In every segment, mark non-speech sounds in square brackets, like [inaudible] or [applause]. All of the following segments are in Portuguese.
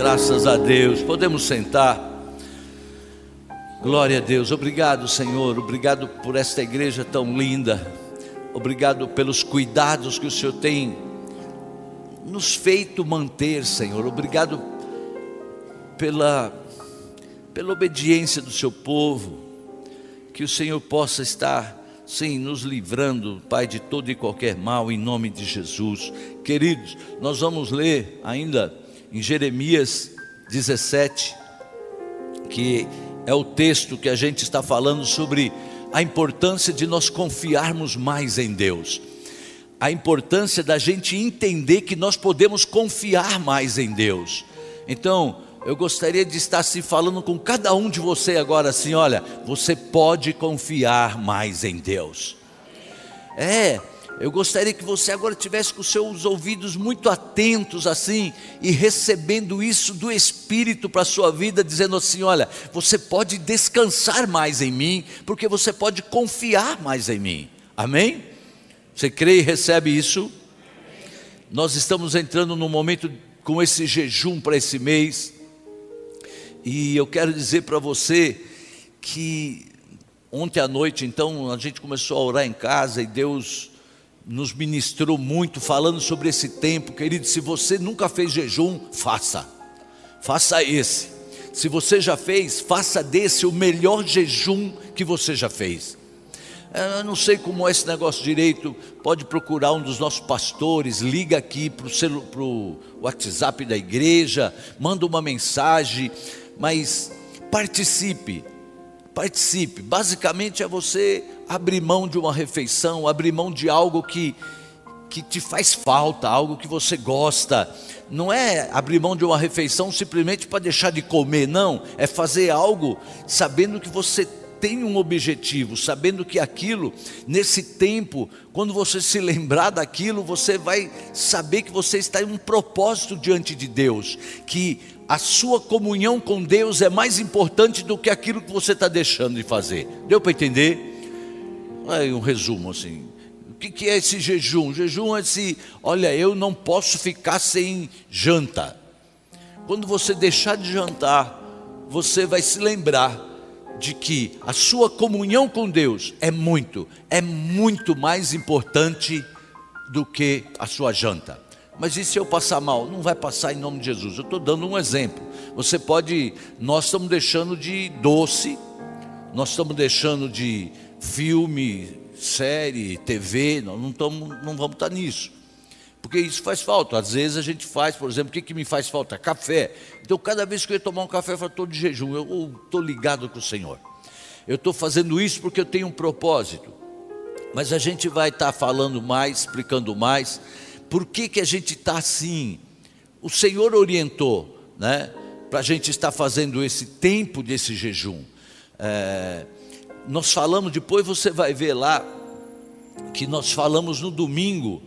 Graças a Deus. Podemos sentar. Glória a Deus. Obrigado, Senhor. Obrigado por esta igreja tão linda. Obrigado pelos cuidados que o Senhor tem nos feito manter, Senhor. Obrigado pela pela obediência do seu povo. Que o Senhor possa estar sim nos livrando, Pai, de todo e qualquer mal em nome de Jesus. Queridos, nós vamos ler ainda em Jeremias 17, que é o texto que a gente está falando sobre a importância de nós confiarmos mais em Deus, a importância da gente entender que nós podemos confiar mais em Deus. Então, eu gostaria de estar se falando com cada um de você agora assim, olha, você pode confiar mais em Deus. É, eu gostaria que você agora tivesse com seus ouvidos muito atentos assim e recebendo isso do Espírito para a sua vida, dizendo assim: olha, você pode descansar mais em mim, porque você pode confiar mais em mim. Amém? Você crê e recebe isso? Nós estamos entrando num momento com esse jejum para esse mês, e eu quero dizer para você que ontem à noite, então, a gente começou a orar em casa e Deus nos ministrou muito falando sobre esse tempo, querido. Se você nunca fez jejum, faça, faça esse. Se você já fez, faça desse o melhor jejum que você já fez. Eu não sei como é esse negócio direito. Pode procurar um dos nossos pastores, liga aqui para o WhatsApp da igreja, manda uma mensagem, mas participe, participe. Basicamente é você abrir mão de uma refeição, abrir mão de algo que, que te faz falta, algo que você gosta. Não é abrir mão de uma refeição simplesmente para deixar de comer, não. É fazer algo sabendo que você tem um objetivo, sabendo que aquilo, nesse tempo, quando você se lembrar daquilo, você vai saber que você está em um propósito diante de Deus, que a sua comunhão com Deus é mais importante do que aquilo que você está deixando de fazer. Deu para entender? Aí um resumo assim. O que é esse jejum? jejum é esse, olha, eu não posso ficar sem janta. Quando você deixar de jantar, você vai se lembrar de que a sua comunhão com Deus é muito, é muito mais importante do que a sua janta. Mas e se eu passar mal? Não vai passar em nome de Jesus. Eu estou dando um exemplo. Você pode, nós estamos deixando de doce, nós estamos deixando de filme, série, TV, nós não, tamo, não vamos estar nisso. Porque isso faz falta. Às vezes a gente faz, por exemplo, o que, que me faz falta? Café. Então, cada vez que eu ia tomar um café, eu falo, estou de jejum, eu estou ligado com o Senhor. Eu estou fazendo isso porque eu tenho um propósito. Mas a gente vai estar tá falando mais, explicando mais, por que, que a gente está assim. O Senhor orientou, né? Para a gente estar fazendo esse tempo desse jejum. É, nós falamos, depois você vai ver lá, que nós falamos no domingo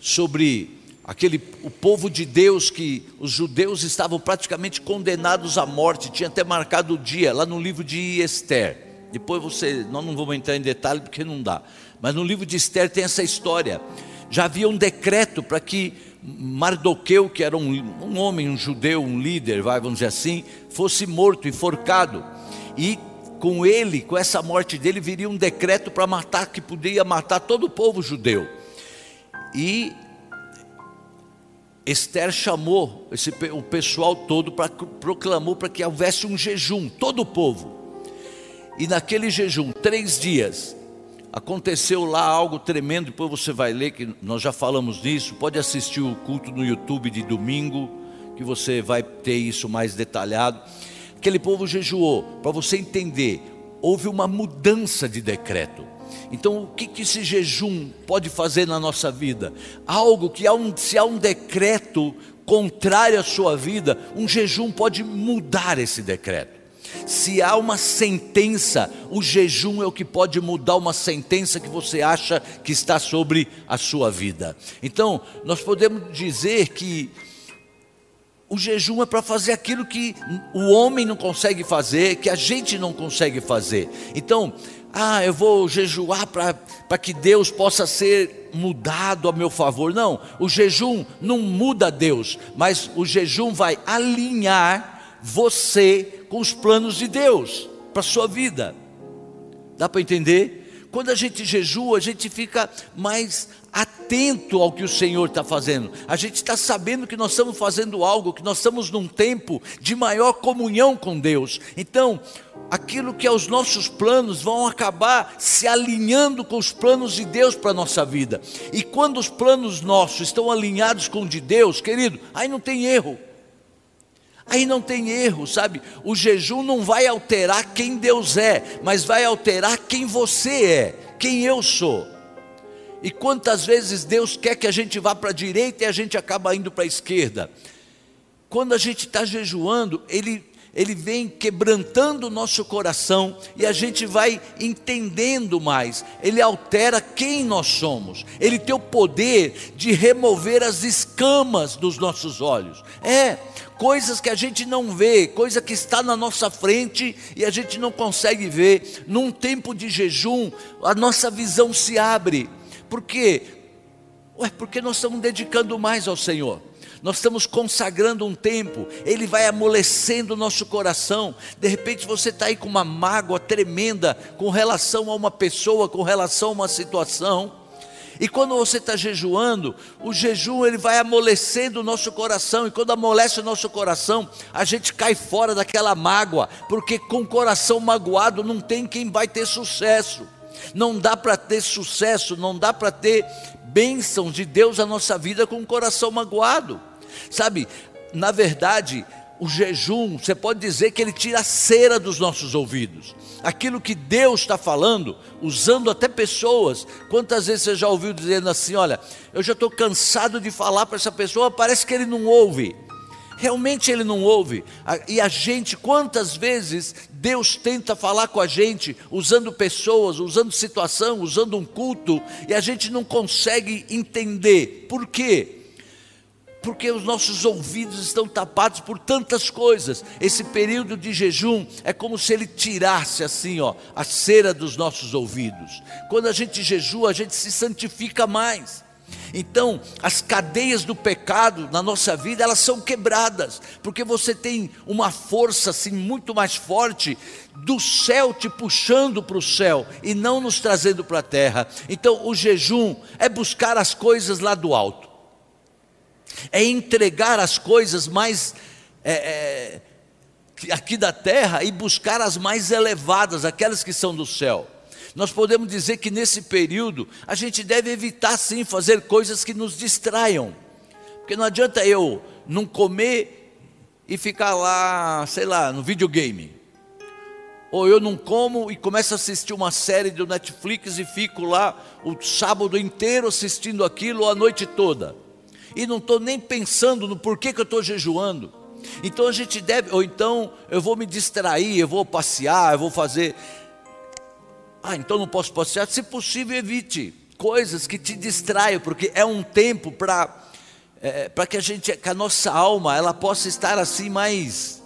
sobre aquele o povo de Deus que os judeus estavam praticamente condenados à morte, tinha até marcado o dia lá no livro de Esther. Depois você, nós não vamos entrar em detalhe porque não dá. Mas no livro de Esther tem essa história. Já havia um decreto para que Mardoqueu, que era um, um homem, um judeu, um líder, vai, vamos dizer assim, fosse morto, enforcado. E com ele, com essa morte dele, viria um decreto para matar, que poderia matar todo o povo judeu. E Esther chamou esse, o pessoal todo para proclamou para que houvesse um jejum, todo o povo. E naquele jejum, três dias, aconteceu lá algo tremendo. Depois você vai ler que nós já falamos disso. Pode assistir o culto no YouTube de domingo, que você vai ter isso mais detalhado aquele povo jejuou, para você entender, houve uma mudança de decreto. Então, o que, que esse jejum pode fazer na nossa vida? Algo que, se há um decreto contrário à sua vida, um jejum pode mudar esse decreto. Se há uma sentença, o jejum é o que pode mudar uma sentença que você acha que está sobre a sua vida. Então, nós podemos dizer que o jejum é para fazer aquilo que o homem não consegue fazer, que a gente não consegue fazer. Então, ah, eu vou jejuar para que Deus possa ser mudado a meu favor. Não, o jejum não muda Deus, mas o jejum vai alinhar você com os planos de Deus para a sua vida. Dá para entender? Quando a gente jejua, a gente fica mais atento ao que o Senhor está fazendo. A gente está sabendo que nós estamos fazendo algo, que nós estamos num tempo de maior comunhão com Deus. Então, aquilo que é os nossos planos vão acabar se alinhando com os planos de Deus para a nossa vida. E quando os planos nossos estão alinhados com o de Deus, querido, aí não tem erro. Aí não tem erro, sabe? O jejum não vai alterar quem Deus é, mas vai alterar quem você é, quem eu sou. E quantas vezes Deus quer que a gente vá para a direita e a gente acaba indo para a esquerda? Quando a gente está jejuando, Ele, Ele vem quebrantando o nosso coração e a gente vai entendendo mais. Ele altera quem nós somos. Ele tem o poder de remover as escamas dos nossos olhos. É, coisas que a gente não vê, coisa que está na nossa frente e a gente não consegue ver. Num tempo de jejum, a nossa visão se abre. Por quê? Ué, porque nós estamos dedicando mais ao Senhor. Nós estamos consagrando um tempo, Ele vai amolecendo o nosso coração. De repente você está aí com uma mágoa tremenda com relação a uma pessoa, com relação a uma situação. E quando você está jejuando, o jejum ele vai amolecendo o nosso coração, e quando amolece o nosso coração, a gente cai fora daquela mágoa, porque com o coração magoado não tem quem vai ter sucesso. Não dá para ter sucesso, não dá para ter bênçãos de Deus na nossa vida com o coração magoado. Sabe, na verdade, o jejum, você pode dizer que ele tira a cera dos nossos ouvidos. Aquilo que Deus está falando, usando até pessoas. Quantas vezes você já ouviu dizendo assim: olha, eu já estou cansado de falar para essa pessoa, parece que ele não ouve. Realmente ele não ouve. E a gente, quantas vezes Deus tenta falar com a gente, usando pessoas, usando situação, usando um culto, e a gente não consegue entender. Por quê? Porque os nossos ouvidos estão tapados por tantas coisas. Esse período de jejum é como se ele tirasse assim, ó, a cera dos nossos ouvidos. Quando a gente jejua, a gente se santifica mais. Então, as cadeias do pecado na nossa vida, elas são quebradas, porque você tem uma força assim muito mais forte do céu te puxando para o céu e não nos trazendo para a terra. Então, o jejum é buscar as coisas lá do alto, é entregar as coisas mais é, é, aqui da terra e buscar as mais elevadas, aquelas que são do céu nós podemos dizer que nesse período a gente deve evitar sim fazer coisas que nos distraiam, porque não adianta eu não comer e ficar lá, sei lá, no videogame, ou eu não como e começo a assistir uma série do Netflix e fico lá o sábado inteiro assistindo aquilo a noite toda, e não estou nem pensando no porquê que eu estou jejuando. Então a gente deve, ou então eu vou me distrair, eu vou passear, eu vou fazer. Ah, então não posso passear? Se possível, evite coisas que te distraiam, porque é um tempo para é, para que a gente, que a nossa alma, ela possa estar assim mais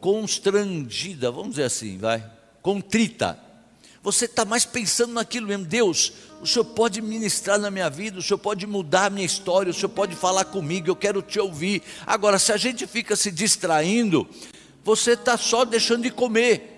constrangida, vamos dizer assim, vai, contrita. Você está mais pensando naquilo mesmo, Deus, o Senhor pode ministrar na minha vida, o Senhor pode mudar a minha história, o Senhor pode falar comigo, eu quero te ouvir. Agora, se a gente fica se distraindo, você está só deixando de comer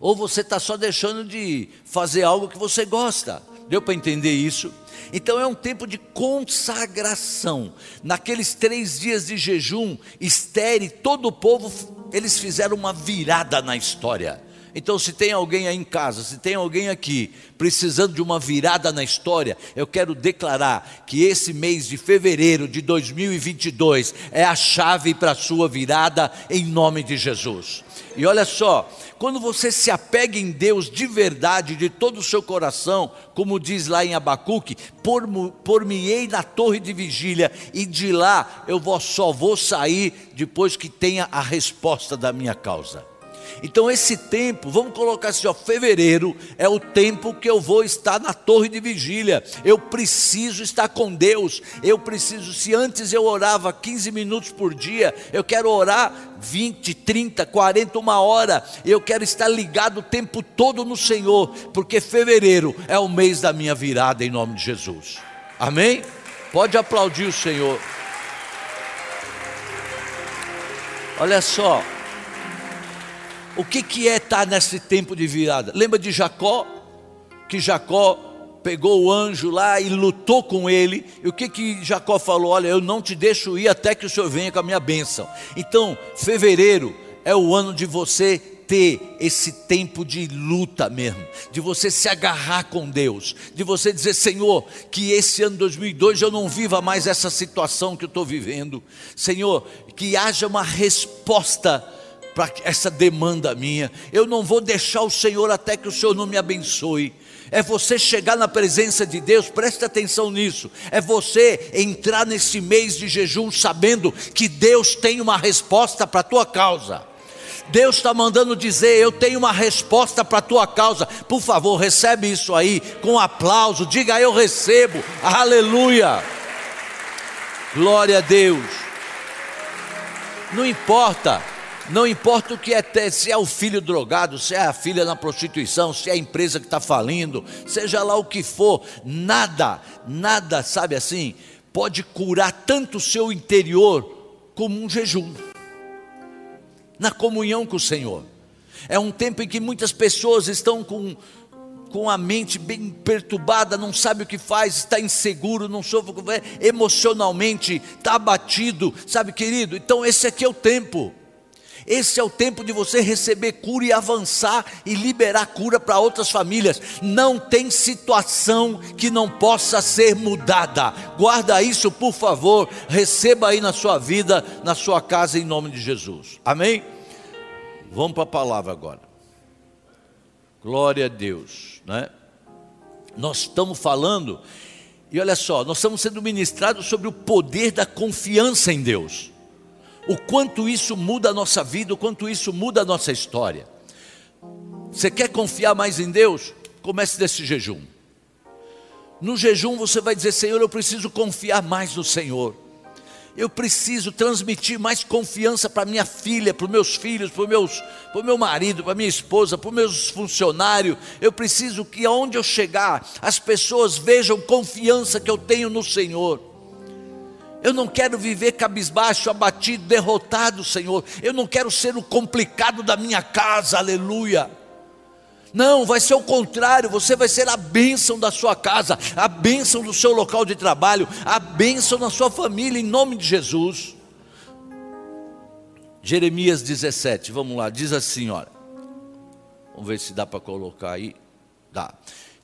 ou você está só deixando de fazer algo que você gosta. Deu para entender isso? Então é um tempo de consagração. Naqueles três dias de jejum, Esther e todo o povo, eles fizeram uma virada na história. Então, se tem alguém aí em casa, se tem alguém aqui precisando de uma virada na história, eu quero declarar que esse mês de fevereiro de 2022 é a chave para a sua virada em nome de Jesus. E olha só, quando você se apega em Deus de verdade, de todo o seu coração, como diz lá em Abacuque, por-me-ei na torre de vigília, e de lá eu vou, só vou sair depois que tenha a resposta da minha causa. Então, esse tempo, vamos colocar assim: ó, fevereiro é o tempo que eu vou estar na torre de vigília. Eu preciso estar com Deus. Eu preciso, se antes eu orava 15 minutos por dia, eu quero orar 20, 30, 40, uma hora. Eu quero estar ligado o tempo todo no Senhor, porque fevereiro é o mês da minha virada, em nome de Jesus. Amém? Pode aplaudir o Senhor. Olha só, o que, que é estar nesse tempo de virada? Lembra de Jacó? Que Jacó pegou o anjo lá e lutou com ele. E o que, que Jacó falou? Olha, eu não te deixo ir até que o Senhor venha com a minha bênção. Então, fevereiro é o ano de você ter esse tempo de luta mesmo, de você se agarrar com Deus, de você dizer, Senhor, que esse ano 2002 eu não viva mais essa situação que eu estou vivendo. Senhor, que haja uma resposta para essa demanda minha. Eu não vou deixar o Senhor até que o Senhor não me abençoe. É você chegar na presença de Deus, preste atenção nisso. É você entrar nesse mês de jejum sabendo que Deus tem uma resposta para a tua causa. Deus está mandando dizer: Eu tenho uma resposta para a tua causa. Por favor, recebe isso aí com aplauso. Diga: Eu recebo. Aleluia. Glória a Deus. Não importa não importa o que é ter, se é o filho drogado, se é a filha na prostituição, se é a empresa que está falindo, seja lá o que for, nada, nada, sabe assim, pode curar tanto o seu interior como um jejum, na comunhão com o Senhor. É um tempo em que muitas pessoas estão com, com a mente bem perturbada, não sabe o que faz, está inseguro, não soube vai, emocionalmente, está abatido, sabe, querido? Então, esse aqui é o tempo. Esse é o tempo de você receber cura e avançar e liberar cura para outras famílias. Não tem situação que não possa ser mudada. Guarda isso, por favor. Receba aí na sua vida, na sua casa, em nome de Jesus. Amém? Vamos para a palavra agora. Glória a Deus, né? Nós estamos falando, e olha só, nós estamos sendo ministrados sobre o poder da confiança em Deus o quanto isso muda a nossa vida, o quanto isso muda a nossa história. Você quer confiar mais em Deus? Comece desse jejum. No jejum você vai dizer: Senhor, eu preciso confiar mais no Senhor. Eu preciso transmitir mais confiança para minha filha, para os meus filhos, para para o meu marido, para minha esposa, para os meus funcionários. Eu preciso que aonde eu chegar, as pessoas vejam confiança que eu tenho no Senhor. Eu não quero viver cabisbaixo, abatido, derrotado, Senhor. Eu não quero ser o complicado da minha casa, aleluia. Não, vai ser o contrário, você vai ser a bênção da sua casa, a bênção do seu local de trabalho, a bênção na sua família, em nome de Jesus. Jeremias 17, vamos lá, diz assim: olha, vamos ver se dá para colocar aí. Dá.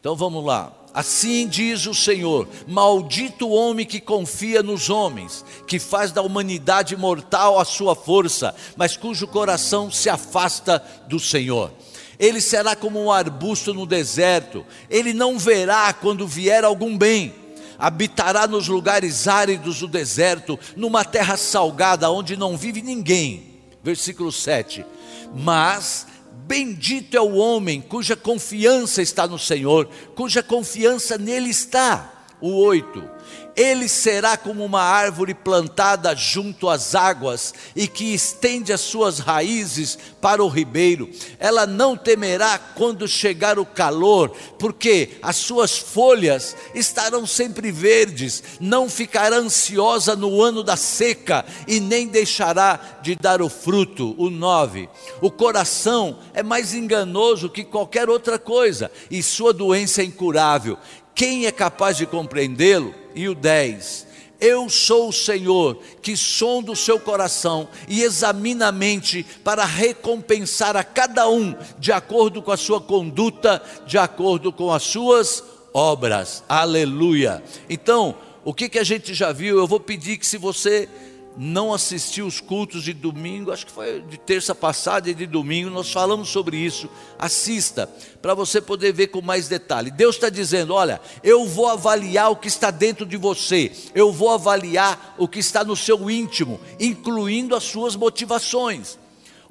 Então vamos lá. Assim diz o Senhor: Maldito o homem que confia nos homens, que faz da humanidade mortal a sua força, mas cujo coração se afasta do Senhor. Ele será como um arbusto no deserto, ele não verá quando vier algum bem. Habitará nos lugares áridos do deserto, numa terra salgada onde não vive ninguém. Versículo 7. Mas Bendito é o homem cuja confiança está no Senhor, cuja confiança nele está. O 8 ele será como uma árvore plantada junto às águas e que estende as suas raízes para o ribeiro. Ela não temerá quando chegar o calor, porque as suas folhas estarão sempre verdes, não ficará ansiosa no ano da seca e nem deixará de dar o fruto. O 9. O coração é mais enganoso que qualquer outra coisa e sua doença é incurável. Quem é capaz de compreendê-lo? E o 10. Eu sou o Senhor que sonda o seu coração e examina a mente para recompensar a cada um de acordo com a sua conduta, de acordo com as suas obras. Aleluia. Então, o que, que a gente já viu? Eu vou pedir que se você não assistiu os cultos de domingo, acho que foi de terça passada e de domingo, nós falamos sobre isso. Assista, para você poder ver com mais detalhe. Deus está dizendo: olha, eu vou avaliar o que está dentro de você, eu vou avaliar o que está no seu íntimo, incluindo as suas motivações.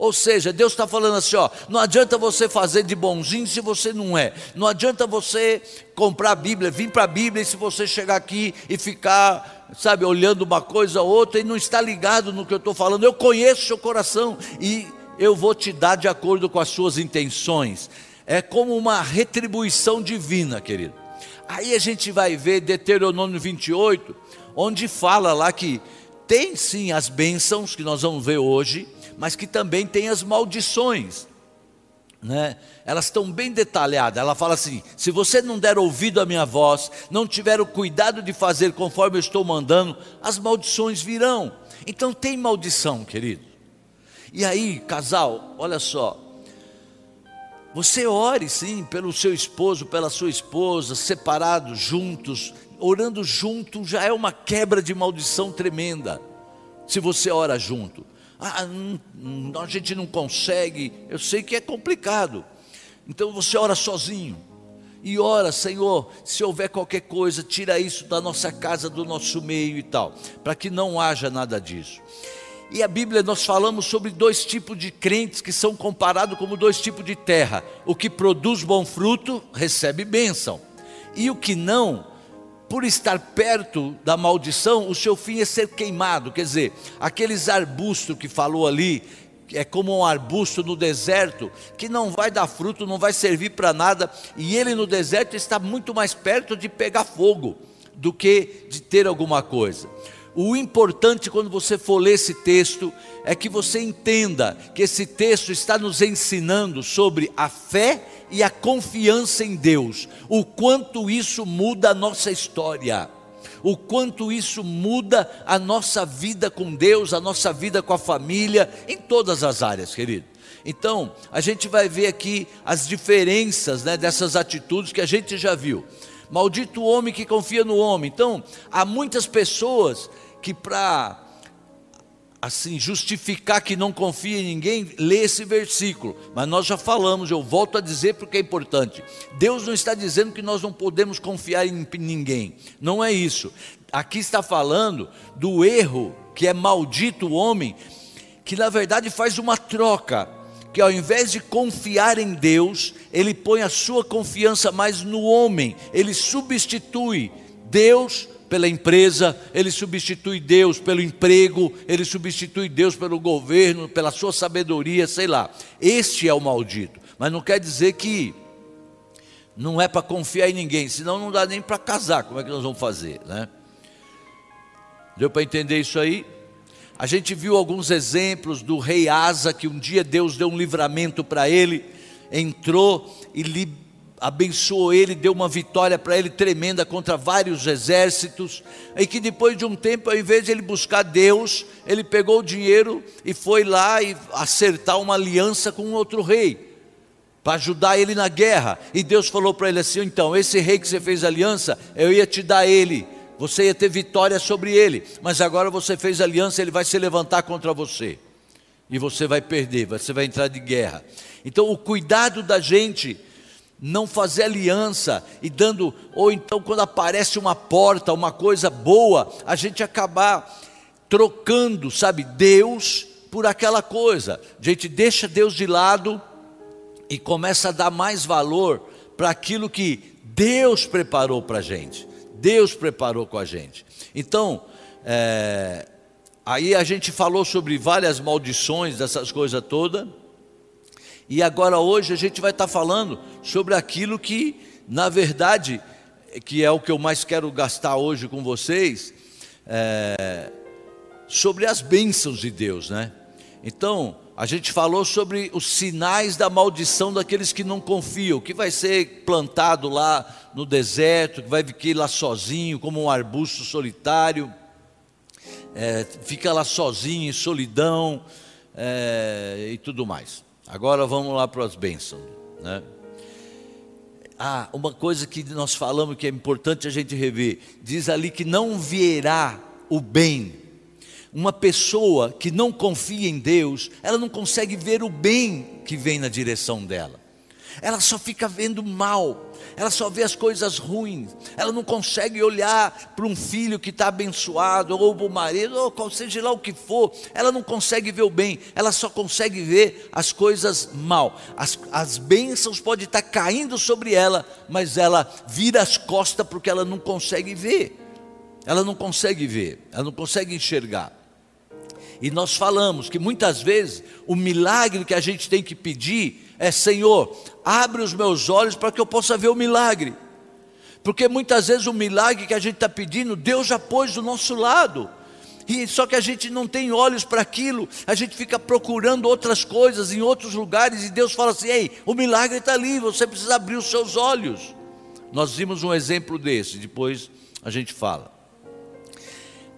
Ou seja, Deus está falando assim: ó, não adianta você fazer de bonzinho se você não é, não adianta você comprar a Bíblia, vir para a Bíblia e se você chegar aqui e ficar, sabe, olhando uma coisa ou outra e não está ligado no que eu estou falando, eu conheço seu coração e eu vou te dar de acordo com as suas intenções. É como uma retribuição divina, querido. Aí a gente vai ver Deuteronômio 28, onde fala lá que tem sim as bênçãos que nós vamos ver hoje, mas que também tem as maldições. Né? Elas estão bem detalhadas. Ela fala assim: se você não der ouvido à minha voz, não tiver o cuidado de fazer conforme eu estou mandando, as maldições virão. Então tem maldição, querido. E aí, casal, olha só. Você ore sim pelo seu esposo, pela sua esposa, separados, juntos, orando junto já é uma quebra de maldição tremenda. Se você ora junto, ah, não, a gente não consegue, eu sei que é complicado. Então você ora sozinho e ora, Senhor, se houver qualquer coisa, tira isso da nossa casa, do nosso meio e tal, para que não haja nada disso. E a Bíblia nós falamos sobre dois tipos de crentes que são comparados como dois tipos de terra. O que produz bom fruto recebe bênção, e o que não por estar perto da maldição, o seu fim é ser queimado. Quer dizer, aqueles arbustos que falou ali, é como um arbusto no deserto, que não vai dar fruto, não vai servir para nada, e ele no deserto está muito mais perto de pegar fogo do que de ter alguma coisa. O importante quando você for ler esse texto é que você entenda que esse texto está nos ensinando sobre a fé e a confiança em Deus, o quanto isso muda a nossa história, o quanto isso muda a nossa vida com Deus, a nossa vida com a família, em todas as áreas, querido. Então, a gente vai ver aqui as diferenças né, dessas atitudes que a gente já viu. Maldito o homem que confia no homem. Então, há muitas pessoas que, para assim, justificar que não confia em ninguém, lê esse versículo. Mas nós já falamos, eu volto a dizer porque é importante. Deus não está dizendo que nós não podemos confiar em ninguém. Não é isso. Aqui está falando do erro que é maldito o homem, que na verdade faz uma troca. Que ao invés de confiar em Deus, ele põe a sua confiança mais no homem, ele substitui Deus pela empresa, ele substitui Deus pelo emprego, ele substitui Deus pelo governo, pela sua sabedoria, sei lá. Este é o maldito. Mas não quer dizer que não é para confiar em ninguém, senão não dá nem para casar. Como é que nós vamos fazer, né? Deu para entender isso aí? A gente viu alguns exemplos do rei Asa, que um dia Deus deu um livramento para ele, entrou e libertou abençoou ele, deu uma vitória para ele tremenda contra vários exércitos, e que depois de um tempo, ao invés de ele buscar Deus, ele pegou o dinheiro e foi lá e acertar uma aliança com outro rei, para ajudar ele na guerra. E Deus falou para ele assim: então, esse rei que você fez aliança, eu ia te dar ele, você ia ter vitória sobre ele, mas agora você fez aliança, ele vai se levantar contra você. E você vai perder, você vai entrar de guerra. Então, o cuidado da gente não fazer aliança e dando, ou então quando aparece uma porta, uma coisa boa, a gente acabar trocando, sabe, Deus por aquela coisa. A gente deixa Deus de lado e começa a dar mais valor para aquilo que Deus preparou para a gente. Deus preparou com a gente. Então, é, aí a gente falou sobre várias maldições dessas coisas todas. E agora hoje a gente vai estar falando sobre aquilo que, na verdade, que é o que eu mais quero gastar hoje com vocês, é, sobre as bênçãos de Deus, né? Então, a gente falou sobre os sinais da maldição daqueles que não confiam, que vai ser plantado lá no deserto, que vai ficar lá sozinho, como um arbusto solitário, é, fica lá sozinho, em solidão é, e tudo mais. Agora vamos lá para as bênçãos. Né? Ah, uma coisa que nós falamos que é importante a gente rever: diz ali que não virá o bem. Uma pessoa que não confia em Deus, ela não consegue ver o bem que vem na direção dela. Ela só fica vendo mal, ela só vê as coisas ruins, ela não consegue olhar para um filho que está abençoado, ou para o marido, ou seja lá o que for, ela não consegue ver o bem, ela só consegue ver as coisas mal. As, as bênçãos podem estar caindo sobre ela, mas ela vira as costas porque ela não consegue ver, ela não consegue ver, ela não consegue enxergar. E nós falamos que muitas vezes o milagre que a gente tem que pedir é: Senhor, abre os meus olhos para que eu possa ver o milagre. Porque muitas vezes o milagre que a gente está pedindo, Deus já pôs do nosso lado. E só que a gente não tem olhos para aquilo, a gente fica procurando outras coisas em outros lugares e Deus fala assim: "Ei, o milagre está ali, você precisa abrir os seus olhos". Nós vimos um exemplo desse, depois a gente fala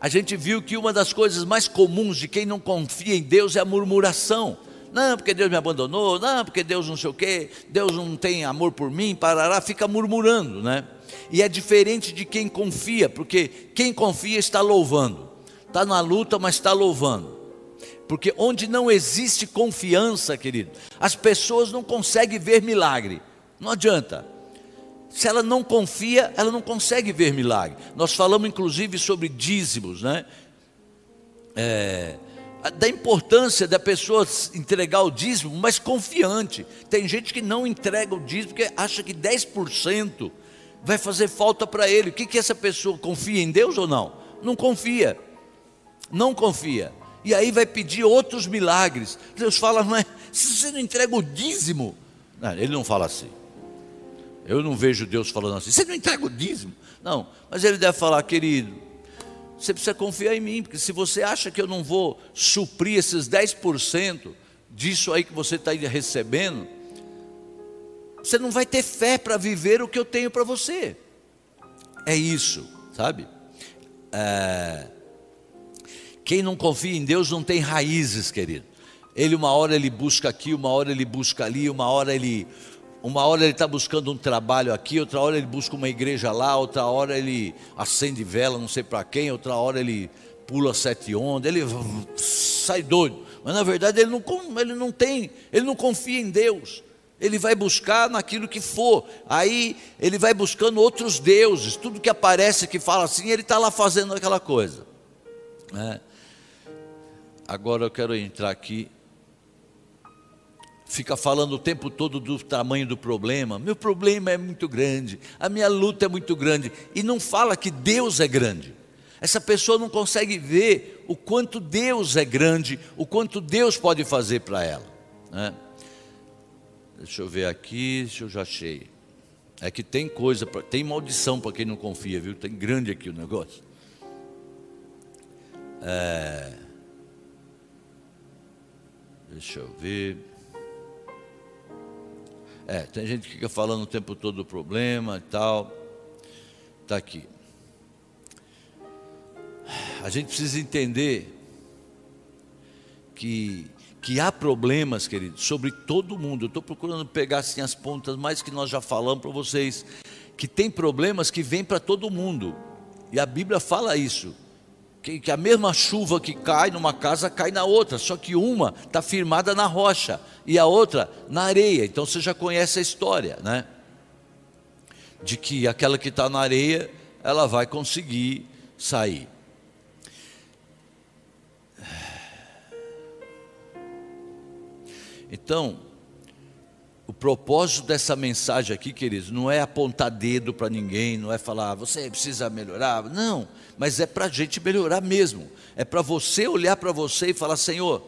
a gente viu que uma das coisas mais comuns de quem não confia em Deus é a murmuração. Não, porque Deus me abandonou, não, porque Deus não sei o quê, Deus não tem amor por mim, parará, fica murmurando, né? E é diferente de quem confia, porque quem confia está louvando, está na luta, mas está louvando. Porque onde não existe confiança, querido, as pessoas não conseguem ver milagre, não adianta. Se ela não confia, ela não consegue ver milagre. Nós falamos inclusive sobre dízimos, né? É, da importância da pessoa entregar o dízimo, mas confiante. Tem gente que não entrega o dízimo porque acha que 10% vai fazer falta para ele. O que, que essa pessoa confia em Deus ou não? Não confia. Não confia. E aí vai pedir outros milagres. Deus fala, mas se você não entrega o dízimo, não, ele não fala assim. Eu não vejo Deus falando assim, você não entrega o dízimo? Não, mas ele deve falar, querido, você precisa confiar em mim, porque se você acha que eu não vou suprir esses 10% disso aí que você está recebendo, você não vai ter fé para viver o que eu tenho para você. É isso, sabe? É... Quem não confia em Deus não tem raízes, querido. Ele uma hora ele busca aqui, uma hora ele busca ali, uma hora ele uma hora ele está buscando um trabalho aqui, outra hora ele busca uma igreja lá, outra hora ele acende vela, não sei para quem, outra hora ele pula sete ondas, ele sai doido. Mas na verdade ele não, ele não tem, ele não confia em Deus. Ele vai buscar naquilo que for. Aí ele vai buscando outros deuses. Tudo que aparece que fala assim, ele está lá fazendo aquela coisa. É. Agora eu quero entrar aqui fica falando o tempo todo do tamanho do problema. Meu problema é muito grande, a minha luta é muito grande, e não fala que Deus é grande. Essa pessoa não consegue ver o quanto Deus é grande, o quanto Deus pode fazer para ela. Né? Deixa eu ver aqui, deixa eu já achei. É que tem coisa, tem maldição para quem não confia, viu? Tem grande aqui o negócio. É, deixa eu ver. É, tem gente que fica falando o tempo todo do problema e tal. Está aqui. A gente precisa entender que, que há problemas, queridos, sobre todo mundo. Eu estou procurando pegar assim as pontas mais que nós já falamos para vocês. Que tem problemas que vêm para todo mundo. E a Bíblia fala isso que, que a mesma chuva que cai numa casa cai na outra, só que uma está firmada na rocha e a outra na areia. Então você já conhece a história, né? De que aquela que está na areia, ela vai conseguir sair. Então, o propósito dessa mensagem aqui, queridos, não é apontar dedo para ninguém, não é falar, ah, você precisa melhorar. Não, mas é para a gente melhorar mesmo. É para você olhar para você e falar: Senhor,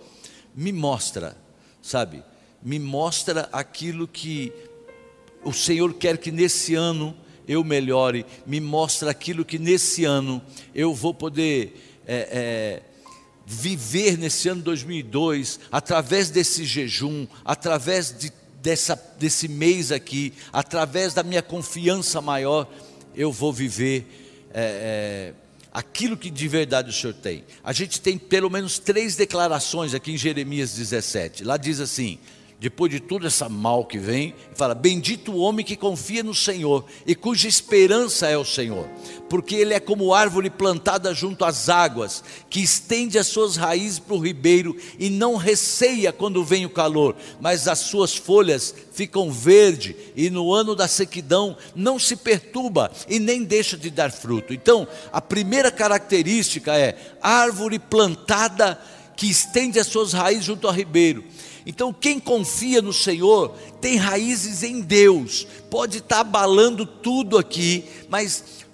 me mostra, sabe? Me mostra aquilo que o Senhor quer que nesse ano eu melhore. Me mostra aquilo que nesse ano eu vou poder. É, é, viver nesse ano 2002, através desse jejum, através de dessa, desse mês aqui, através da minha confiança maior, eu vou viver é, é, aquilo que de verdade o Senhor tem. A gente tem pelo menos três declarações aqui em Jeremias 17. Lá diz assim: depois de tudo essa mal que vem, fala: Bendito o homem que confia no Senhor e cuja esperança é o Senhor, porque ele é como árvore plantada junto às águas, que estende as suas raízes para o ribeiro e não receia quando vem o calor, mas as suas folhas ficam verde e no ano da sequidão não se perturba e nem deixa de dar fruto. Então, a primeira característica é árvore plantada que estende as suas raízes junto ao ribeiro então, quem confia no Senhor tem raízes em Deus. Pode estar abalando tudo aqui, mas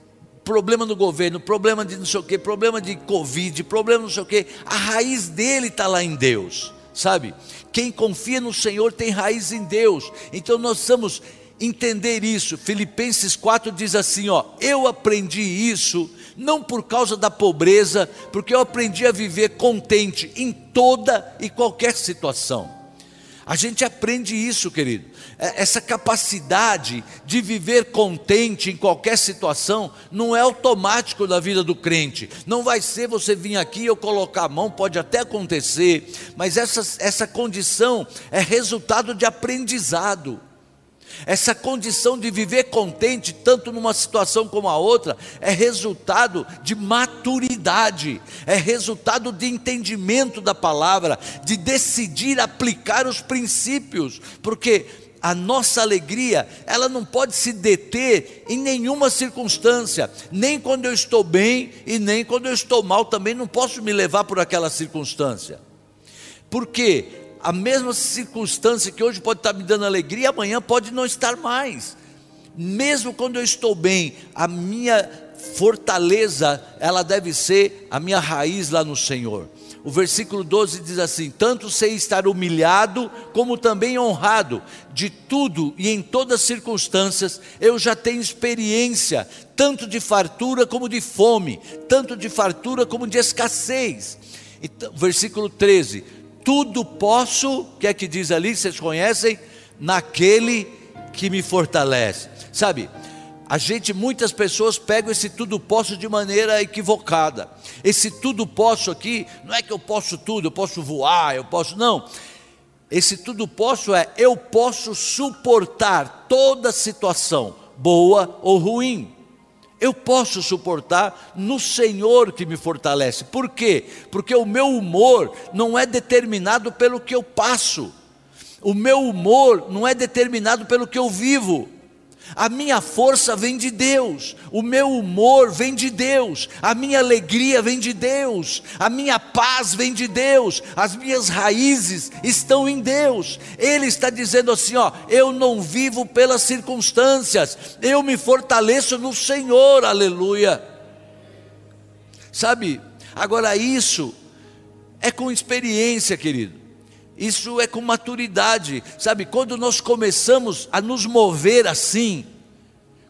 problema no governo, problema de não sei o que, problema de Covid, problema não sei o que, a raiz dele está lá em Deus, sabe? Quem confia no Senhor tem raiz em Deus. Então nós precisamos entender isso. Filipenses 4 diz assim: ó, eu aprendi isso não por causa da pobreza, porque eu aprendi a viver contente em toda e qualquer situação. A gente aprende isso, querido. É, essa capacidade de viver contente em qualquer situação não é automático na vida do crente. Não vai ser você vir aqui e eu colocar a mão, pode até acontecer, mas essa, essa condição é resultado de aprendizado. Essa condição de viver contente, tanto numa situação como a outra, é resultado de maturidade, é resultado de entendimento da palavra, de decidir aplicar os princípios, porque a nossa alegria, ela não pode se deter em nenhuma circunstância, nem quando eu estou bem e nem quando eu estou mal, também não posso me levar por aquela circunstância. Por quê? A mesma circunstância que hoje pode estar me dando alegria, amanhã pode não estar mais. Mesmo quando eu estou bem, a minha fortaleza, ela deve ser a minha raiz lá no Senhor. O versículo 12 diz assim: Tanto sei estar humilhado, como também honrado, de tudo e em todas as circunstâncias, eu já tenho experiência, tanto de fartura como de fome, tanto de fartura como de escassez. Então, versículo 13: tudo posso, o que é que diz ali, vocês conhecem? Naquele que me fortalece. Sabe, a gente, muitas pessoas pegam esse tudo posso de maneira equivocada. Esse tudo posso aqui, não é que eu posso tudo, eu posso voar, eu posso, não. Esse tudo posso é eu posso suportar toda situação, boa ou ruim eu posso suportar no Senhor que me fortalece. Por quê? Porque o meu humor não é determinado pelo que eu passo, o meu humor não é determinado pelo que eu vivo. A minha força vem de Deus, o meu humor vem de Deus, a minha alegria vem de Deus, a minha paz vem de Deus, as minhas raízes estão em Deus. Ele está dizendo assim: ó, eu não vivo pelas circunstâncias, eu me fortaleço no Senhor, aleluia. Sabe, agora isso é com experiência, querido. Isso é com maturidade, sabe? Quando nós começamos a nos mover assim,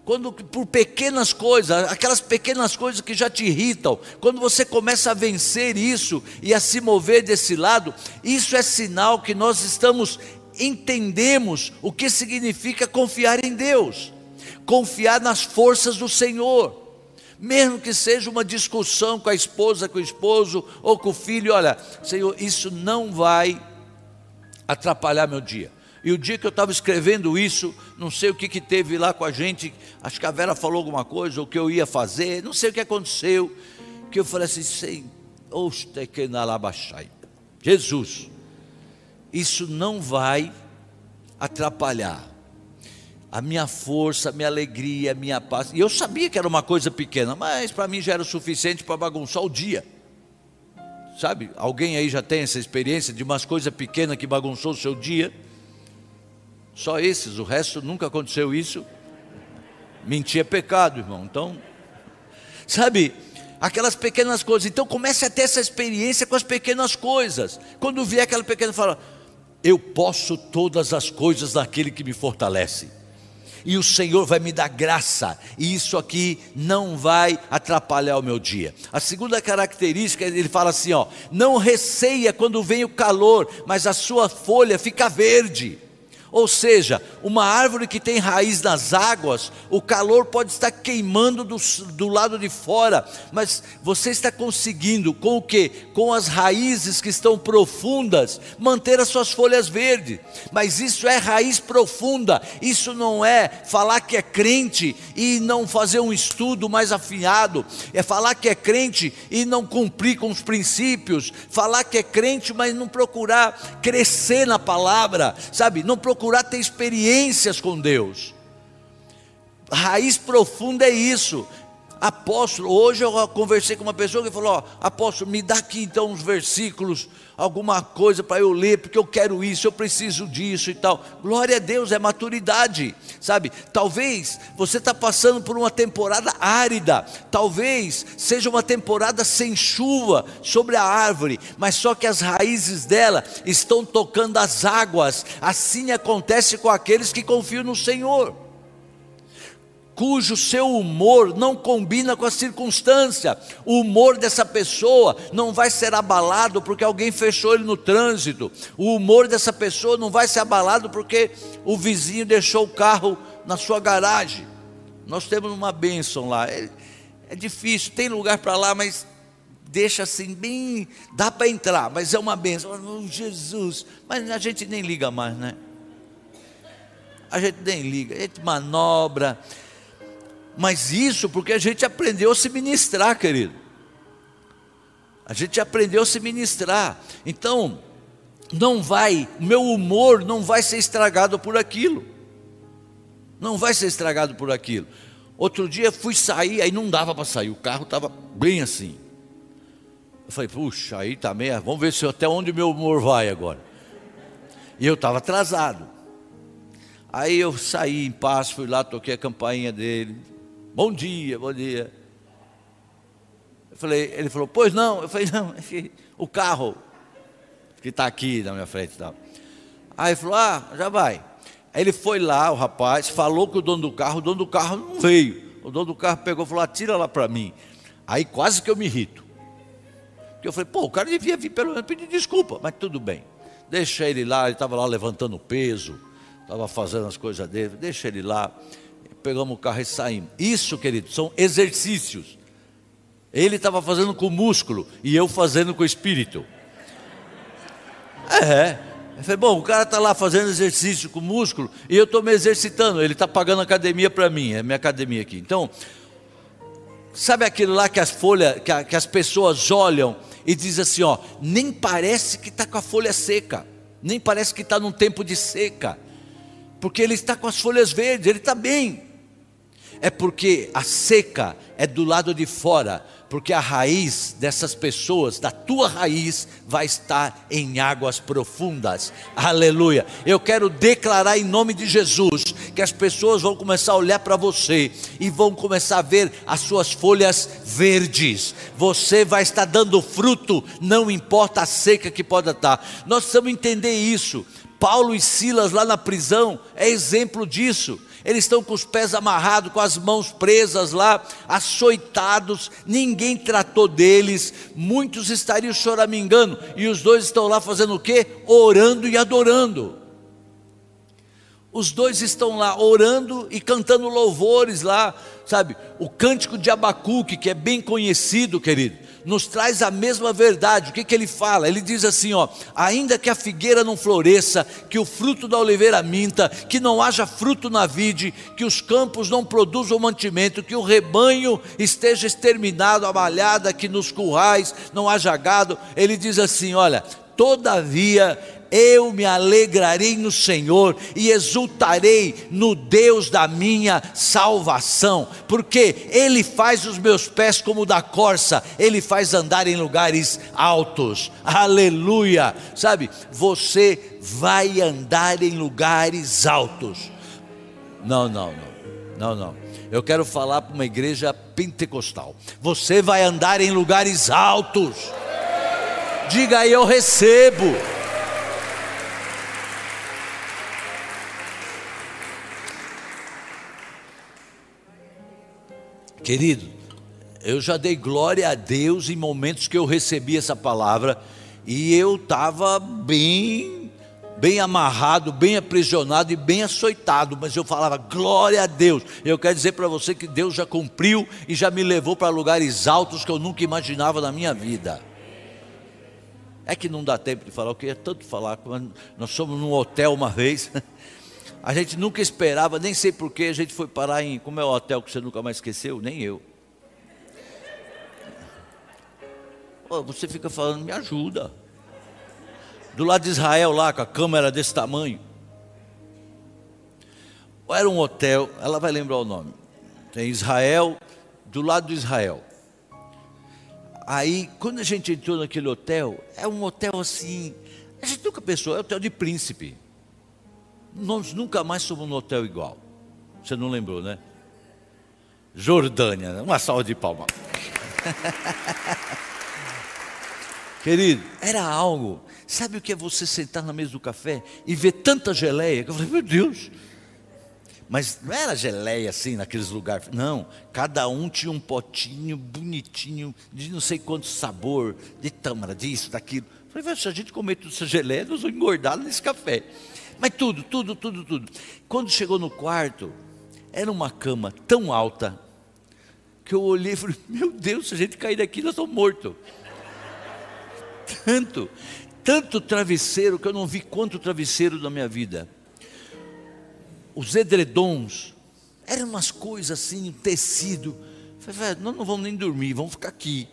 quando por pequenas coisas, aquelas pequenas coisas que já te irritam, quando você começa a vencer isso e a se mover desse lado, isso é sinal que nós estamos entendemos o que significa confiar em Deus, confiar nas forças do Senhor. Mesmo que seja uma discussão com a esposa, com o esposo ou com o filho, olha, Senhor, isso não vai atrapalhar meu dia. E o dia que eu estava escrevendo isso, não sei o que, que teve lá com a gente, acho que a Vera falou alguma coisa, ou que eu ia fazer, não sei o que aconteceu, que eu falei assim, sei, Jesus, isso não vai atrapalhar a minha força, a minha alegria, a minha paz. E eu sabia que era uma coisa pequena, mas para mim já era o suficiente para bagunçar o dia. Sabe? Alguém aí já tem essa experiência de umas coisas pequenas que bagunçou o seu dia? Só esses, o resto nunca aconteceu isso. Mentir é pecado, irmão. Então, sabe, aquelas pequenas coisas. Então comece a ter essa experiência com as pequenas coisas. Quando vier aquela pequena, fala: Eu posso todas as coisas naquele que me fortalece e o Senhor vai me dar graça, e isso aqui não vai atrapalhar o meu dia. A segunda característica, ele fala assim: ó, não receia quando vem o calor, mas a sua folha fica verde. Ou seja, uma árvore que tem raiz nas águas, o calor pode estar queimando do, do lado de fora, mas você está conseguindo, com o que? Com as raízes que estão profundas, manter as suas folhas verdes. Mas isso é raiz profunda, isso não é falar que é crente e não fazer um estudo mais afiado, é falar que é crente e não cumprir com os princípios, falar que é crente, mas não procurar crescer na palavra, sabe? Não procurar procurar ter experiências com Deus. Raiz profunda é isso. Apóstolo, hoje eu conversei com uma pessoa que falou: ó, Apóstolo, me dá aqui então uns versículos, alguma coisa para eu ler, porque eu quero isso, eu preciso disso e tal. Glória a Deus, é maturidade, sabe? Talvez você está passando por uma temporada árida, talvez seja uma temporada sem chuva sobre a árvore, mas só que as raízes dela estão tocando as águas. Assim acontece com aqueles que confiam no Senhor cujo seu humor não combina com a circunstância. O humor dessa pessoa não vai ser abalado porque alguém fechou ele no trânsito. O humor dessa pessoa não vai ser abalado porque o vizinho deixou o carro na sua garagem. Nós temos uma bênção lá. É, é difícil, tem lugar para lá, mas deixa assim bem, dá para entrar, mas é uma bênção. Oh, Jesus, mas a gente nem liga mais, né? A gente nem liga, a gente manobra, mas isso porque a gente aprendeu a se ministrar, querido. A gente aprendeu a se ministrar. Então, não vai, meu humor não vai ser estragado por aquilo. Não vai ser estragado por aquilo. Outro dia fui sair, aí não dava para sair, o carro estava bem assim. Eu falei, puxa, aí também, tá vamos ver se até onde meu humor vai agora. E eu estava atrasado. Aí eu saí em paz, fui lá, toquei a campainha dele. Bom dia, bom dia. Eu falei, ele falou, pois não. Eu falei, [laughs] não, é o carro que está aqui na minha frente. Tá. Aí ele falou, ah, já vai. Aí ele foi lá, o rapaz, falou com o dono do carro, o dono do carro não veio. O dono do carro pegou e falou, atira lá para mim. Aí quase que eu me irrito. Porque eu falei, pô, o cara devia vir pelo menos pedir desculpa, mas tudo bem. Deixa ele lá, ele estava lá levantando peso, estava fazendo as coisas dele, deixa ele lá pegamos o carro e saímos. Isso, querido, são exercícios. Ele estava fazendo com o músculo e eu fazendo com o espírito. É. Eu falei, bom, o cara está lá fazendo exercício com o músculo e eu estou me exercitando. Ele está pagando academia para mim, é minha academia aqui. Então, sabe aquilo lá que as folhas, que, que as pessoas olham e dizem assim, ó, nem parece que está com a folha seca, nem parece que está num tempo de seca, porque ele está com as folhas verdes, ele está bem é porque a seca é do lado de fora, porque a raiz dessas pessoas, da tua raiz, vai estar em águas profundas. Aleluia. Eu quero declarar em nome de Jesus que as pessoas vão começar a olhar para você e vão começar a ver as suas folhas verdes. Você vai estar dando fruto, não importa a seca que pode estar. Nós precisamos entender isso. Paulo e Silas lá na prisão é exemplo disso eles estão com os pés amarrados, com as mãos presas lá, açoitados, ninguém tratou deles, muitos estariam choramingando, e os dois estão lá fazendo o quê? Orando e adorando. Os dois estão lá orando e cantando louvores lá, sabe? O cântico de Abacuque, que é bem conhecido, querido nos traz a mesma verdade. O que, que ele fala? Ele diz assim: ó, ainda que a figueira não floresça, que o fruto da oliveira minta, que não haja fruto na vide, que os campos não produzam mantimento, que o rebanho esteja exterminado, a malhada, que nos currais não haja gado. Ele diz assim: olha, todavia eu me alegrarei no Senhor e exultarei no Deus da minha salvação, porque Ele faz os meus pés como da corça, Ele faz andar em lugares altos, aleluia. Sabe, você vai andar em lugares altos. Não, não, não, não, não. Eu quero falar para uma igreja pentecostal. Você vai andar em lugares altos. Diga aí, eu recebo. Querido, eu já dei glória a Deus em momentos que eu recebi essa palavra e eu estava bem bem amarrado, bem aprisionado e bem açoitado, mas eu falava, glória a Deus. Eu quero dizer para você que Deus já cumpriu e já me levou para lugares altos que eu nunca imaginava na minha vida. É que não dá tempo de falar, eu queria tanto falar. Nós fomos num hotel uma vez, [laughs] a gente nunca esperava, nem sei porquê, a gente foi parar em. Como é o hotel que você nunca mais esqueceu? Nem eu. Você fica falando, me ajuda. Do lado de Israel, lá, com a câmera desse tamanho. Era um hotel, ela vai lembrar o nome. Tem Israel, do lado de Israel. Aí, quando a gente entrou naquele hotel, é um hotel assim, a gente nunca pensou, é hotel de príncipe. Nós nunca mais fomos num hotel igual. Você não lembrou, né? Jordânia, né? uma salva de palmas. [laughs] Querido, era algo. Sabe o que é você sentar na mesa do café e ver tanta geleia? Que eu falei, meu Deus, mas não era geleia assim naqueles lugares. Não, cada um tinha um potinho bonitinho, de não sei quanto sabor, de tâmara, disso, daquilo. Falei, se a gente comer tudo essa geleia, nós vamos engordar nesse café. Mas tudo, tudo, tudo, tudo. Quando chegou no quarto, era uma cama tão alta, que eu olhei e falei, meu Deus, se a gente cair daqui, nós estamos mortos. Tanto, tanto travesseiro, que eu não vi quanto travesseiro na minha vida os edredons, eram umas coisas assim, um tecido. falei, velho, nós não vamos nem dormir, vamos ficar aqui.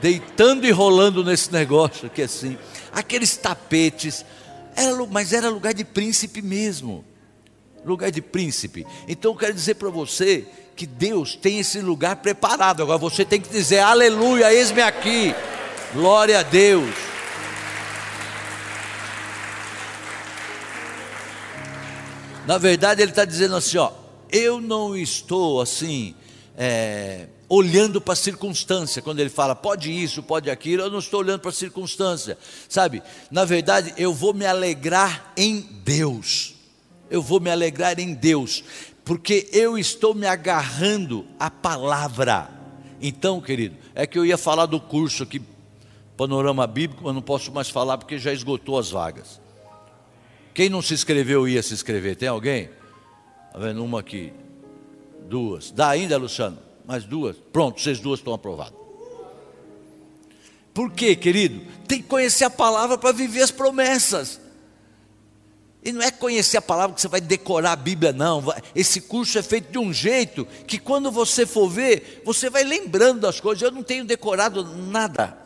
Deitando e rolando nesse negócio aqui assim. Aqueles tapetes, era, mas era lugar de príncipe mesmo. Lugar de príncipe. Então eu quero dizer para você que Deus tem esse lugar preparado. Agora você tem que dizer, aleluia, eis-me aqui. Glória a Deus. Na verdade, ele está dizendo assim: ó, eu não estou assim, é, olhando para a circunstância. Quando ele fala pode isso, pode aquilo, eu não estou olhando para a circunstância, sabe? Na verdade, eu vou me alegrar em Deus. Eu vou me alegrar em Deus, porque eu estou me agarrando à palavra. Então, querido, é que eu ia falar do curso aqui, Panorama Bíblico, mas não posso mais falar porque já esgotou as vagas. Quem não se inscreveu ia se inscrever? Tem alguém? Está vendo uma aqui? Duas. Dá ainda, Luciano? Mais duas? Pronto, vocês duas estão aprovadas. Por quê, querido? Tem que conhecer a palavra para viver as promessas. E não é conhecer a palavra que você vai decorar a Bíblia, não. Esse curso é feito de um jeito que quando você for ver, você vai lembrando das coisas. Eu não tenho decorado nada.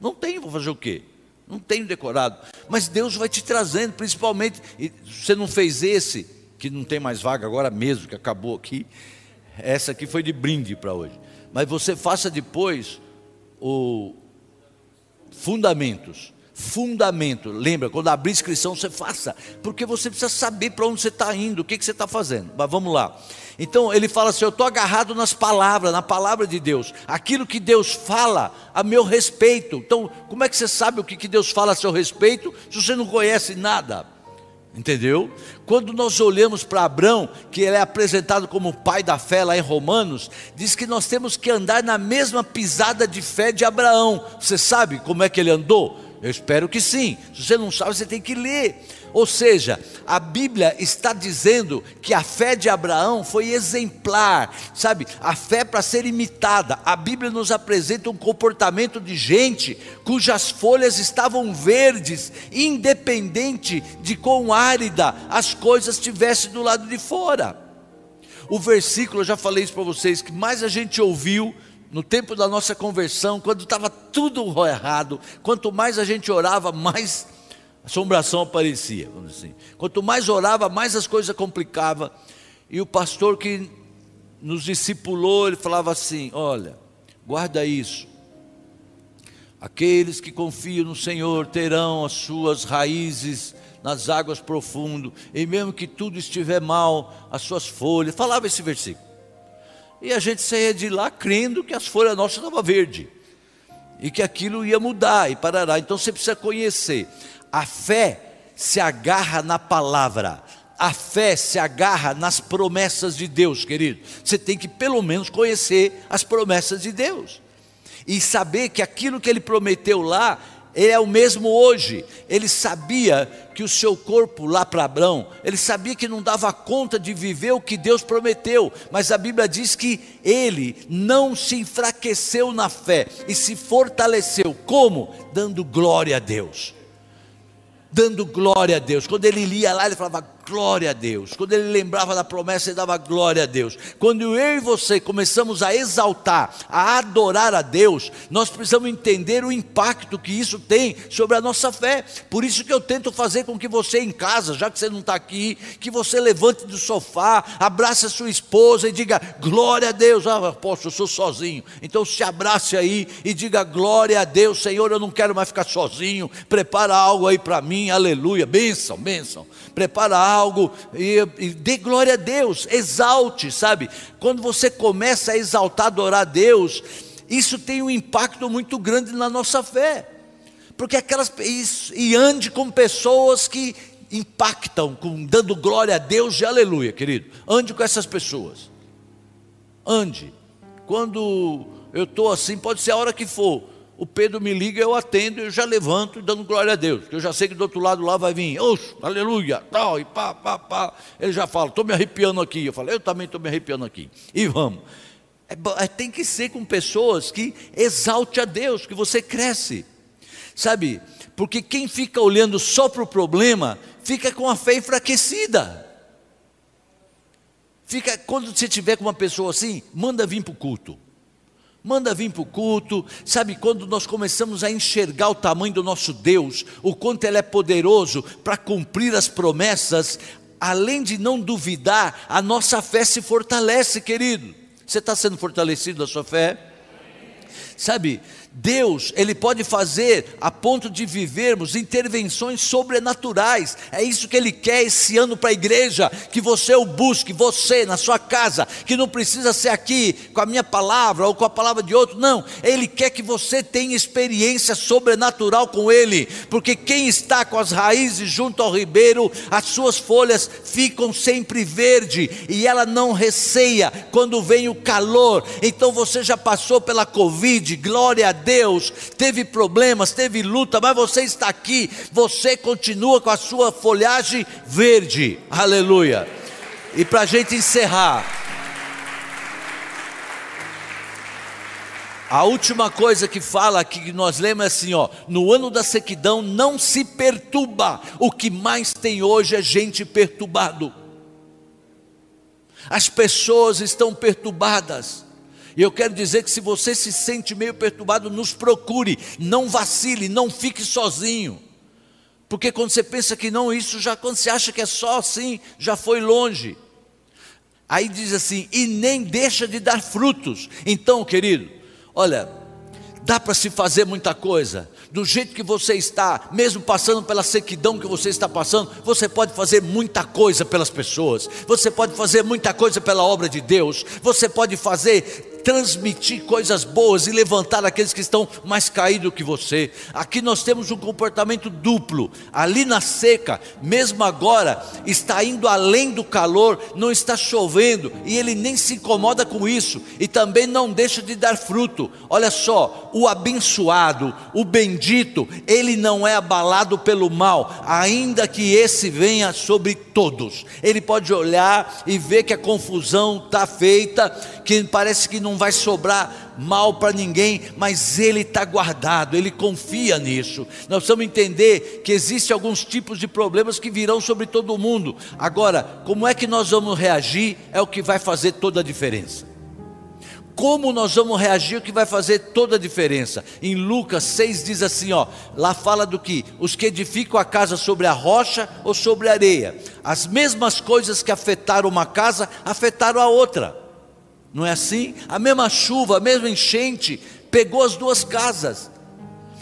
Não tenho, vou fazer o quê? Não tenho decorado. Mas Deus vai te trazendo, principalmente. Você não fez esse, que não tem mais vaga agora mesmo, que acabou aqui. Essa aqui foi de brinde para hoje. Mas você faça depois o fundamentos. Fundamento, lembra, quando abrir inscrição você faça, porque você precisa saber para onde você está indo, o que, que você está fazendo. Mas vamos lá. Então ele fala assim: Eu estou agarrado nas palavras, na palavra de Deus, aquilo que Deus fala a meu respeito. Então, como é que você sabe o que, que Deus fala a seu respeito se você não conhece nada? Entendeu? Quando nós olhamos para Abraão, que ele é apresentado como pai da fé lá em Romanos, diz que nós temos que andar na mesma pisada de fé de Abraão. Você sabe como é que ele andou? Eu espero que sim. Se você não sabe, você tem que ler. Ou seja, a Bíblia está dizendo que a fé de Abraão foi exemplar, sabe? A fé para ser imitada. A Bíblia nos apresenta um comportamento de gente cujas folhas estavam verdes, independente de quão árida as coisas estivessem do lado de fora. O versículo, eu já falei isso para vocês, que mais a gente ouviu no tempo da nossa conversão, quando estava tudo errado, quanto mais a gente orava, mais assombração aparecia, vamos dizer assim. Quanto mais orava, mais as coisas complicavam. E o pastor que nos discipulou, ele falava assim: Olha, guarda isso. Aqueles que confiam no Senhor terão as suas raízes nas águas profundas, e mesmo que tudo estiver mal, as suas folhas. Falava esse versículo. E a gente saía de lá crendo que as folhas nossas estavam verdes. E que aquilo ia mudar e parará. Então você precisa conhecer. A fé se agarra na palavra. A fé se agarra nas promessas de Deus, querido. Você tem que pelo menos conhecer as promessas de Deus. E saber que aquilo que ele prometeu lá ele é o mesmo hoje. Ele sabia que o seu corpo lá para Abraão, ele sabia que não dava conta de viver o que Deus prometeu, mas a Bíblia diz que ele não se enfraqueceu na fé e se fortaleceu. Como? Dando glória a Deus. Dando glória a Deus. Quando ele lia lá, ele falava: glória a Deus. Quando ele lembrava da promessa, ele dava glória a Deus. Quando eu e você começamos a exaltar, a adorar a Deus, nós precisamos entender o impacto que isso tem sobre a nossa fé. Por isso que eu tento fazer com que você em casa, já que você não está aqui, que você levante do sofá, abrace a sua esposa e diga glória a Deus. Ah, apóstolo, eu sou sozinho. Então se abrace aí e diga glória a Deus, Senhor, eu não quero mais ficar sozinho. Prepara algo aí para mim, aleluia. Bênção, bênção. Prepara algo algo e, e dê glória a Deus, exalte, sabe? Quando você começa a exaltar, adorar a Deus, isso tem um impacto muito grande na nossa fé. Porque aquelas isso, e ande com pessoas que impactam, com, dando glória a Deus e aleluia, querido. Ande com essas pessoas. Ande. Quando eu estou assim, pode ser a hora que for o Pedro me liga, eu atendo, eu já levanto dando glória a Deus, porque eu já sei que do outro lado lá vai vir, oxe, aleluia, tal, e pá, pá, pá. Ele já fala, estou me arrepiando aqui. Eu falo, eu também estou me arrepiando aqui. E vamos. É, é, tem que ser com pessoas que exalte a Deus, que você cresce. Sabe? Porque quem fica olhando só para o problema, fica com a fé enfraquecida. Fica, quando você tiver com uma pessoa assim, manda vir para o culto. Manda vir para o culto, sabe, quando nós começamos a enxergar o tamanho do nosso Deus, o quanto Ele é poderoso para cumprir as promessas, além de não duvidar, a nossa fé se fortalece, querido. Você está sendo fortalecido a sua fé? Sabe, Deus, Ele pode fazer a ponto de vivermos intervenções sobrenaturais. É isso que Ele quer esse ano para a igreja, que você o busque, você na sua casa, que não precisa ser aqui com a minha palavra ou com a palavra de outro, não. Ele quer que você tenha experiência sobrenatural com Ele, porque quem está com as raízes junto ao ribeiro, as suas folhas ficam sempre verde e ela não receia quando vem o calor. Então você já passou pela Covid, glória a Deus, teve problemas, teve luta, mas você está aqui, você continua com a sua folhagem verde, aleluia. E para a gente encerrar, a última coisa que fala que nós lemos é assim, ó, no ano da sequidão não se perturba. O que mais tem hoje é gente perturbado. As pessoas estão perturbadas. E eu quero dizer que se você se sente meio perturbado, nos procure, não vacile, não fique sozinho. Porque quando você pensa que não, isso já, quando você acha que é só assim, já foi longe. Aí diz assim, e nem deixa de dar frutos. Então, querido, olha, dá para se fazer muita coisa, do jeito que você está, mesmo passando pela sequidão que você está passando, você pode fazer muita coisa pelas pessoas, você pode fazer muita coisa pela obra de Deus, você pode fazer transmitir coisas boas e levantar aqueles que estão mais caídos que você. Aqui nós temos um comportamento duplo. Ali na seca, mesmo agora, está indo além do calor, não está chovendo e ele nem se incomoda com isso e também não deixa de dar fruto. Olha só, o abençoado, o bendito, ele não é abalado pelo mal, ainda que esse venha sobre todos. Ele pode olhar e ver que a confusão está feita, que parece que não vai sobrar mal para ninguém, mas ele está guardado, ele confia nisso. Nós precisamos entender que existem alguns tipos de problemas que virão sobre todo mundo. Agora, como é que nós vamos reagir é o que vai fazer toda a diferença como nós vamos reagir, o que vai fazer toda a diferença. Em Lucas 6 diz assim: ó, lá fala do que? Os que edificam a casa sobre a rocha ou sobre a areia. As mesmas coisas que afetaram uma casa, afetaram a outra. Não é assim? A mesma chuva, a mesma enchente, pegou as duas casas.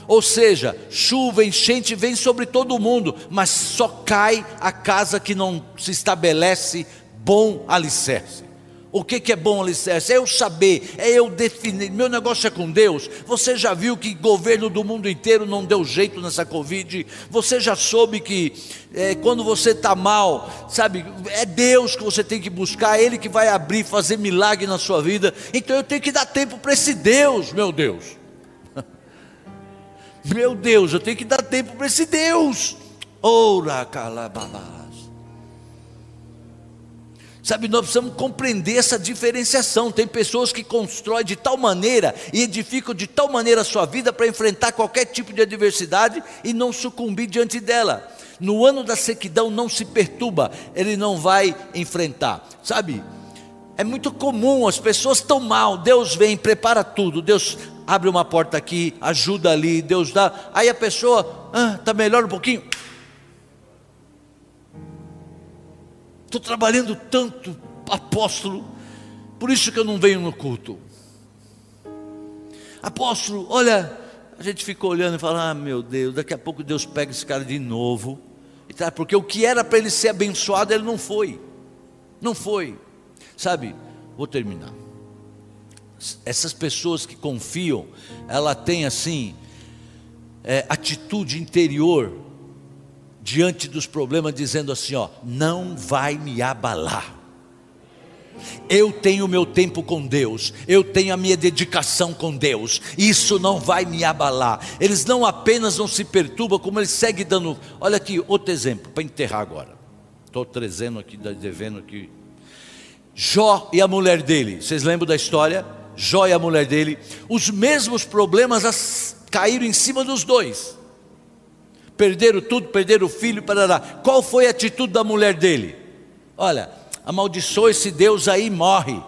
Ou seja, chuva, enchente vem sobre todo mundo, mas só cai a casa que não se estabelece bom alicerce. O que, que é bom alicerce? É eu saber, é eu definir. Meu negócio é com Deus. Você já viu que governo do mundo inteiro não deu jeito nessa Covid? Você já soube que é, quando você está mal, sabe, é Deus que você tem que buscar, é Ele que vai abrir, fazer milagre na sua vida. Então eu tenho que dar tempo para esse Deus, meu Deus. [laughs] Meu Deus, eu tenho que dar tempo para esse Deus. Ora, calababás. Sabe, nós precisamos compreender essa diferenciação. Tem pessoas que constroem de tal maneira e edificam de tal maneira a sua vida para enfrentar qualquer tipo de adversidade e não sucumbir diante dela. No ano da sequidão não se perturba, ele não vai enfrentar. Sabe? É muito comum, as pessoas estão mal, Deus vem, prepara tudo, Deus abre uma porta aqui, ajuda ali, Deus dá. Aí a pessoa ah, melhor um pouquinho, Estou trabalhando tanto, apóstolo, por isso que eu não venho no culto. Apóstolo, olha, a gente ficou olhando e falando: ah, meu Deus, daqui a pouco Deus pega esse cara de novo. Porque o que era para ele ser abençoado, ele não foi. Não foi. Sabe, vou terminar. Essas pessoas que confiam, ela tem assim, é, atitude interior diante dos problemas, dizendo assim: ó, não vai me abalar. Eu tenho meu tempo com Deus, eu tenho a minha dedicação com Deus, isso não vai me abalar. Eles não apenas não se perturbam, como eles seguem dando. Olha aqui, outro exemplo, para enterrar agora. Estou trazendo aqui, devendo aqui. Jó e a mulher dele, vocês lembram da história? Jó e a mulher dele, os mesmos problemas caíram em cima dos dois perderam tudo, perderam o filho, parará. Qual foi a atitude da mulher dele? Olha, amaldiçoa esse Deus aí morre.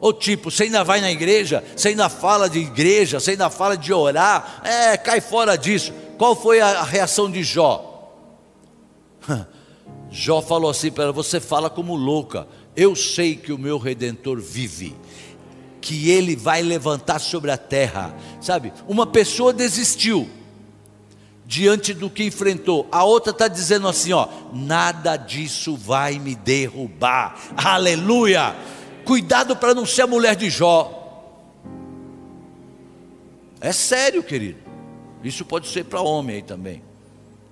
Ou tipo, você ainda vai na igreja, você ainda fala de igreja, você ainda fala de orar, é, cai fora disso. Qual foi a reação de Jó? [laughs] Jó falou assim para ela: Você fala como louca, eu sei que o meu redentor vive, que ele vai levantar sobre a terra. Sabe, uma pessoa desistiu, diante do que enfrentou. A outra está dizendo assim: ó, nada disso vai me derrubar. Aleluia! Cuidado para não ser a mulher de Jó. É sério, querido. Isso pode ser para homem aí também.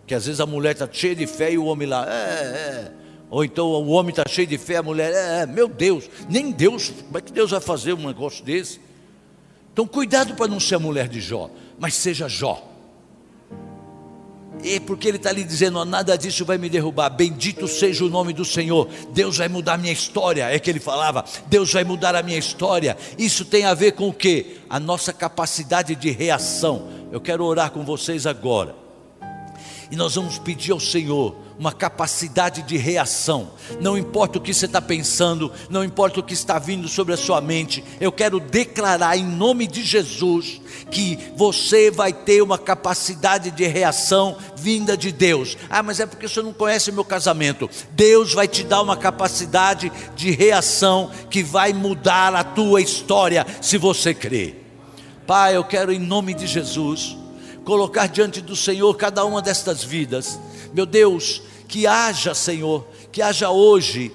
Que às vezes a mulher está cheia de fé e o homem lá, é, é. Ou então o homem está cheio de fé, a mulher, é, é, meu Deus, nem Deus, como é que Deus vai fazer um negócio desse? Então cuidado para não ser a mulher de Jó, mas seja Jó. E porque ele está ali dizendo: nada disso vai me derrubar, bendito seja o nome do Senhor, Deus vai mudar a minha história. É que ele falava: Deus vai mudar a minha história. Isso tem a ver com o que? A nossa capacidade de reação. Eu quero orar com vocês agora, e nós vamos pedir ao Senhor uma capacidade de reação. Não importa o que você está pensando, não importa o que está vindo sobre a sua mente, eu quero declarar em nome de Jesus que você vai ter uma capacidade de reação vinda de Deus. Ah, mas é porque você não conhece meu casamento. Deus vai te dar uma capacidade de reação que vai mudar a tua história se você crer. Pai, eu quero em nome de Jesus colocar diante do Senhor cada uma destas vidas. Meu Deus, que haja, Senhor, que haja hoje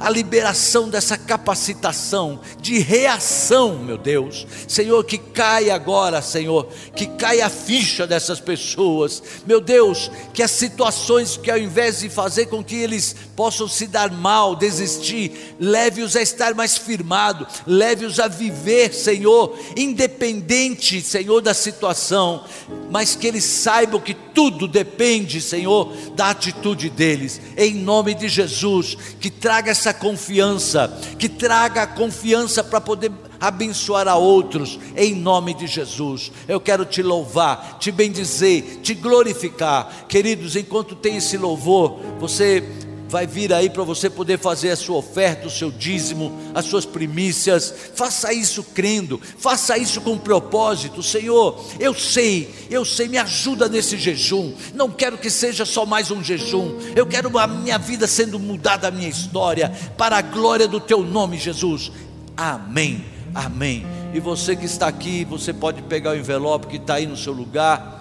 a liberação dessa capacitação de reação, meu Deus. Senhor, que caia agora, Senhor, que caia a ficha dessas pessoas. Meu Deus, que as situações que ao invés de fazer com que eles possam se dar mal, desistir, leve-os a estar mais firmado, leve-os a viver, Senhor, independente, Senhor, da situação, mas que eles saibam que tudo depende, Senhor, da atitude deles. Em nome de Jesus, que traga essa confiança, que traga a confiança para poder abençoar a outros, em nome de Jesus. Eu quero te louvar, te bendizer, te glorificar. Queridos, enquanto tem esse louvor, você vai vir aí para você poder fazer a sua oferta, o seu dízimo, as suas primícias. Faça isso crendo, faça isso com propósito. Senhor, eu sei, eu sei, me ajuda nesse jejum. Não quero que seja só mais um jejum. Eu quero a minha vida sendo mudada, a minha história, para a glória do teu nome, Jesus. Amém. Amém. E você que está aqui, você pode pegar o envelope que está aí no seu lugar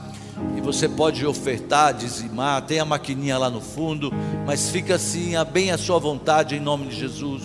e você pode ofertar, dizimar, tem a maquininha lá no fundo, mas fica assim, bem à sua vontade em nome de Jesus.